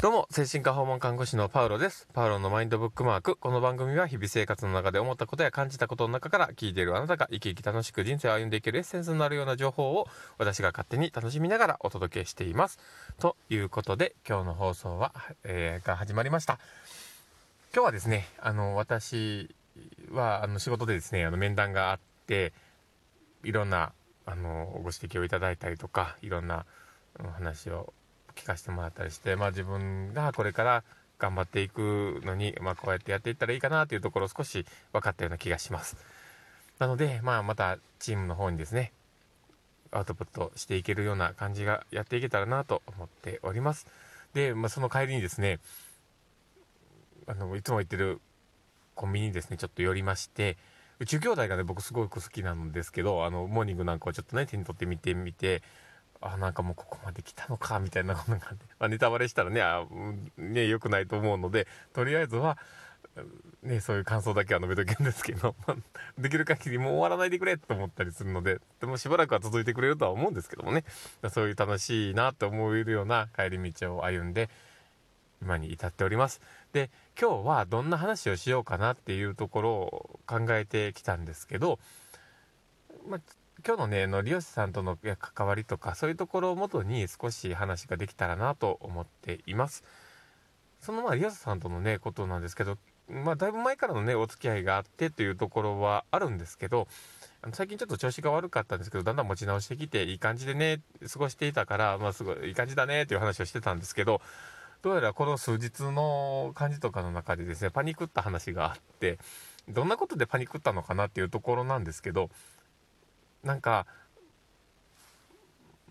どうも、精神科訪問看護師のパウロです。パウロのマインドブックマーク。この番組は日々生活の中で思ったことや感じたことの中から聞いているあなたが生き生き楽しく人生を歩んでいけるエッセンスになるような情報を私が勝手に楽しみながらお届けしています。ということで、今日の放送は、えー、が始まりました。今日はですね、あの、私は、あの、仕事でですね、あの、面談があって、いろんな、あの、ご指摘をいただいたりとか、いろんな話を聞かせてもらったりして、まあ、自分がこれから頑張っていくのに、まあ、こうやってやっていったらいいかなというところを少し分かったような気がします。なので、まあ、またチームの方にですね、アウトプットしていけるような感じがやっていけたらなと思っております。で、まあ、その帰りにですね、あの、いつも行ってるコンビニにですね、ちょっと寄りまして、宇宙兄弟がね、僕すごく好きなんですけど、あの、モーニングなんかをちょっとね、手に取ってみてみて、あ、なんかもうここまで来たのか、みたいなことがあって、まあ、ネタバレしたらね、あね、良くないと思うので、とりあえずは、ね、そういう感想だけは述べとけんですけど、できる限りもう終わらないでくれと思ったりするので、でもしばらくは続いてくれるとは思うんですけどもね、そういう楽しいなと思えるような帰り道を歩んで、今に至っております。で、今日はどんな話をしようかなっていうところを考えてきたんですけど、まあ、今日のね、の利用者さんとの関わりとか、そういうところをもとに少し話ができたらなと思っています。そのまあ利用者さんとのね、ことなんですけど、まあだいぶ前からのね、お付き合いがあってというところはあるんですけど、最近ちょっと調子が悪かったんですけど、だんだん持ち直してきて、いい感じでね、過ごしていたから、まあすごいいい感じだねっていう話をしてたんですけど、どうやらこの数日の感じとかの中でですね、パニクった話があって、どんなことでパニクったのかなっていうところなんですけど、なんか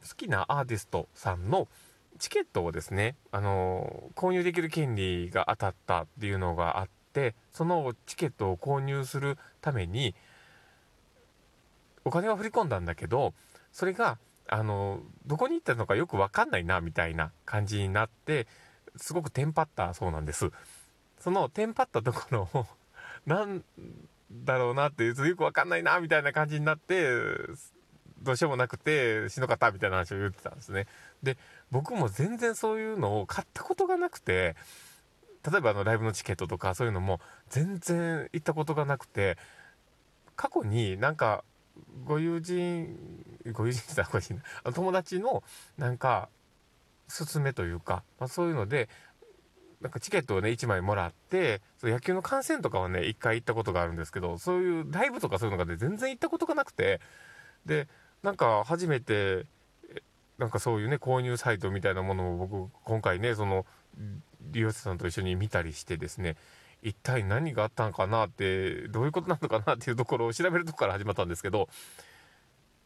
好きなアーティストさんのチケットをですね、あの購入できる権利が当たったっていうのがあってそのチケットを購入するためにお金は振り込んだんだけどそれがあのどこに行ったのかよく分かんないなみたいな感じになってすごくテンパったそうなんです。そのテンパったところを だろうなってよくわかんないなみたいな感じになってどうしようもなくてしんどかったみたいな話を言ってたんですね。で僕も全然そういうのを買ったことがなくて例えばあのライブのチケットとかそういうのも全然行ったことがなくて過去になんかご友人ご友人って言ったらおか友達のなんか勧めというか、まあ、そういうのでなんかチケットをね、1枚もらって、そ野球の観戦とかはね、1回行ったことがあるんですけど、そういうライブとかそういうのがね、全然行ったことがなくて、で、なんか初めて、なんかそういうね、購入サイトみたいなものを僕、今回ね、その、利用者さんと一緒に見たりしてですね、一体何があったのかなって、どういうことなのかなっていうところを調べるとこから始まったんですけど、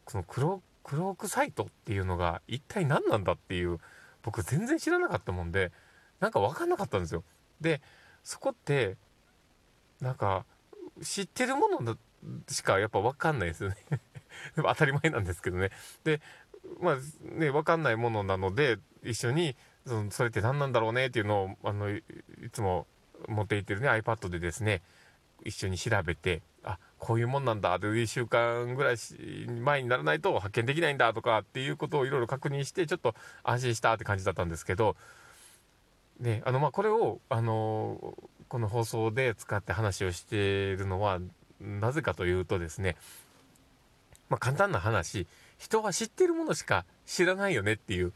そのクロ、クロークサイトっていうのが一体何なんだっていう、僕全然知らなかったもんで、なんか分かんなかったんですよ。で、そこって、なんか、知ってるものしかやっぱ分かんないですよね でも当たり前なんですけどね。で、まあね、分かんないものなので、一緒に、そのそれって何なんだろうねっていうのを、あの、いつも持っていってるね、iPad でですね、一緒に調べて、あ、こういうもんなんだ、という1週間ぐらい前にならないと発見できないんだとかっていうことをいろいろ確認して、ちょっと安心したって感じだったんですけど、ね、あの、まあ、これを、あの、この放送で使って話をしているのは、なぜかというとですね、まあ、簡単な話、人は知ってるものしか知らないよねっていう、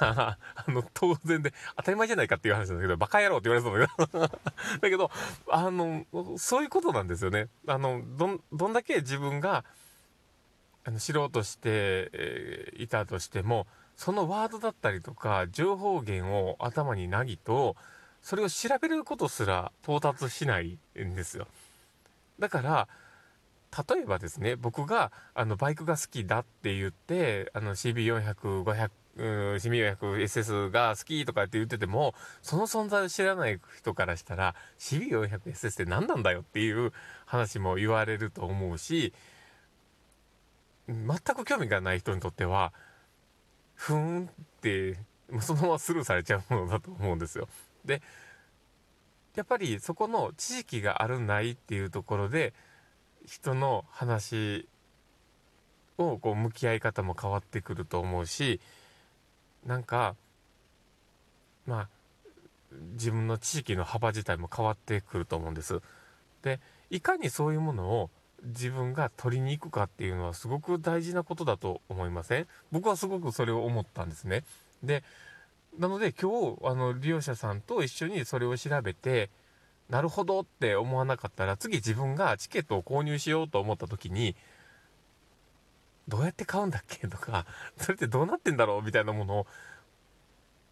まあ、あの、当然で、当たり前じゃないかっていう話なんだけど、バカ野郎って言われそうだけど、だけど、あの、そういうことなんですよね。あの、どん、どんだけ自分が、あの、知ろうとして、いたとしても、そのワードだったりとか、情報源を頭になぎと、それを調べることすら到達しないんですよ。だから、例えばですね、僕が、あの、バイクが好きだって言って、あの、CB400、500、CB400SS が好きとかって言ってても、その存在を知らない人からしたら、CB400SS って何なんだよっていう話も言われると思うし、全く興味がない人にとっては、ふーんってそのままスルーされちゃうものだと思うんですよ。でやっぱりそこの知識があるないっていうところで人の話をこう向き合い方も変わってくると思うしなんかまあ自分の知識の幅自体も変わってくると思うんです。でいかにそういうものを自分が取りに行くかっていうのはすごく大事なことだと思いません？僕はすごくそれを思ったんですね。でなので今日あの利用者さんと一緒にそれを調べてなるほどって思わなかったら次自分がチケットを購入しようと思った時にどうやって買うんだっけとか それってどうなってんだろうみたいなものを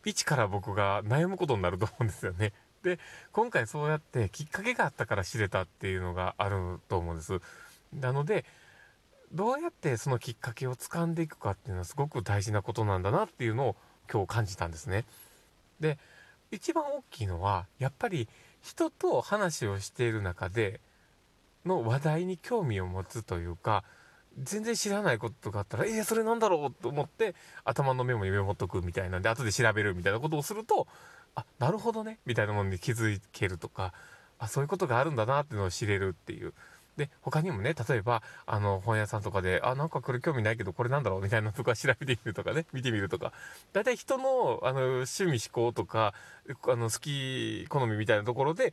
一から僕が悩むことになると思うんですよね。で今回そうやってきっかけがあったから知れたっていうのがあると思うんです。なのでどうやってそのきっかけを掴んでいくかっていうのはすごく大事なことなんだなっていうのを今日感じたんですね。で一番大きいのはやっぱり人と話をしている中での話題に興味を持つというか全然知らないことがあったら、えー、それなんだろうと思って頭のメモにメモっとくみたいなんで後で調べるみたいなことをするとあなるほどねみたいなものに気づけるとかあそういうことがあるんだなっていうのを知れるっていうで他にもね例えばあの本屋さんとかであなんかこれ興味ないけどこれなんだろう？みたいなとか調べてみるとかね見てみるとか。大体人のあの趣味思考とかあの好き好みみたいなところで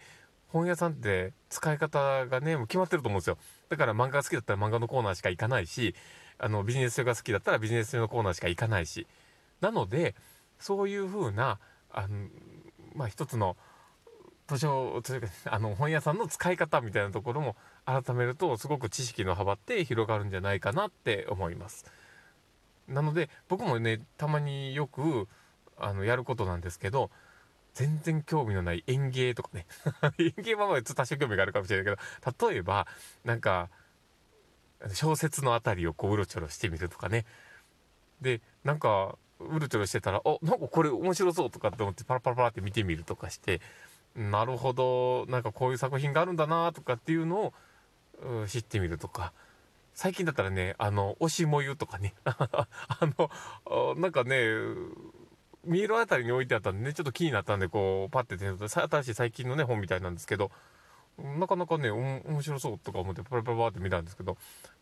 本屋さんって使い方がねもう決まってると思うんですよ。だから漫画が好きだったら漫画のコーナーしか行かないしあのビジネス書が好きだったらビジネス書のコーナーしか行かないし。なのでそういう風なあのまあ一つの図書というかあの本屋さんの使い方みたいなところも改めるとすごく知識の幅って広がるんじゃないかなって思います。なので僕もねたまによくあのやることなんですけど全然興味のない園芸とかね。園芸はまあ多少興味があるかもしれないけど例えばなんか小説のあたりをこううろちょろしてみるとかね。でなんかうろちょろしてたら「おなんかこれ面白そう」とかって思ってパラパラパラって見てみるとかしてなるほどなんかこういう作品があるんだなとかっていうのを知ってみるとか。最近だったらねあの推しもゆとかね。あのなんかね見えるあたりに置いてあったんでね、ちょっと気になったんで、こう、パッて手に取って、新しい最近のね、本みたいなんですけど、なかなかね、面白そうとか思って、パラパラパラって見たんですけど、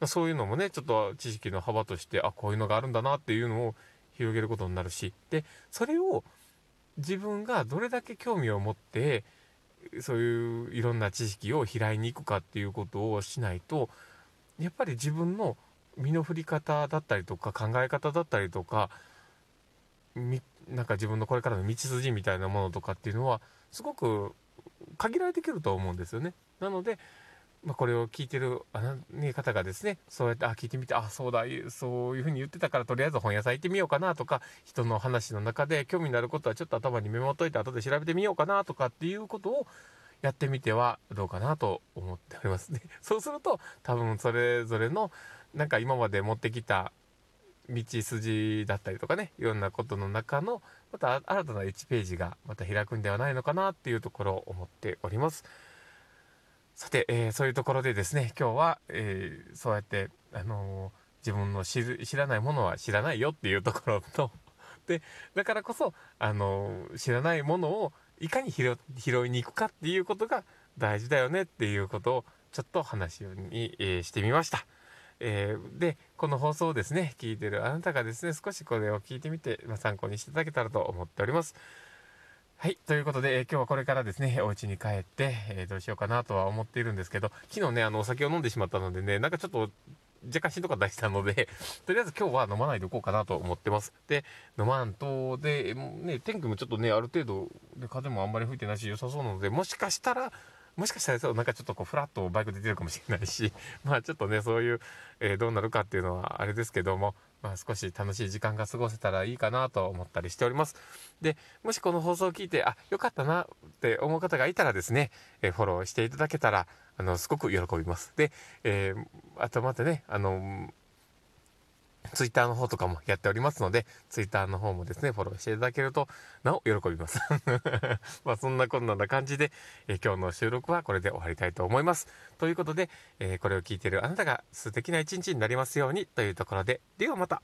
そういうのもね、ちょっと知識の幅として、あ、こういうのがあるんだなっていうのを広げることになるし、で、それを自分がどれだけ興味を持って、そういういろんな知識を開いに行くかっていうことをしないと、やっぱり自分の身の振り方だったりとか考え方だったりとかなんか自分のこれからの道筋みたいなものとかっていうのはすごく限られてくると思うんですよね。なので、まあ、これを聞いてるあの方がですねそうやってあ聞いてみてあそうだそういうふうに言ってたからとりあえず本屋さん行ってみようかなとか人の話の中で興味のあることはちょっと頭にメモっといて後で調べてみようかなとかっていうことをやってみてはどうかなと思っておりますね。そうすると多分それぞれのなんか今まで持ってきた道筋だったりとかねいろんなことの中のまた新たな1ページがまた開くんではないのかなっていうところを思っておりますさて、えー、そういうところでですね今日は、えー、そうやって、あのー、自分の知らないものは知らないよっていうところと でだからこそ、あの知らないものをいかに拾いに行くかっていうことが大事だよねっていうことをちょっと話に、えしてみました。えー、でこの放送をですね聞いてるあなたがですね少しこれを聞いてみて、まあ、参考にしていただけたらと思っております。はい。ということで、えー、今日はこれからですね、お家に帰って、えー、どうしようかなとは思っているんですけど、昨日ね、あの、お酒を飲んでしまったのでね、なんかちょっと、若干しんどかったりしたので、とりあえず今日は飲まないでおこうかなと思ってます。で、飲まんと、で、ね、天気もちょっとね、ある程度、で風もあんまり吹いてないし良さそうなので、もしかしたら、もしかしたらそうなんかちょっとこうフラッとバイクで出るかもしれないし まあちょっとねそういう、えー、どうなるかっていうのはあれですけどもまあ少し楽しい時間が過ごせたらいいかなと思ったりしております。でもしこの放送を聞いてあよかったなって思う方がいたらですね、え、フォローしていただけたらあのすごく喜びます。で、えー、あとまたねあのツイッターの方とかもやっておりますので、ツイッターの方もですね、フォローしていただけると、なお喜びます。まあそんなこんなな感じで、えー、今日の収録はこれで終わりたいと思います。ということで、えー、これを聞いているあなたが素敵な一日になりますようにというところで、ではまた。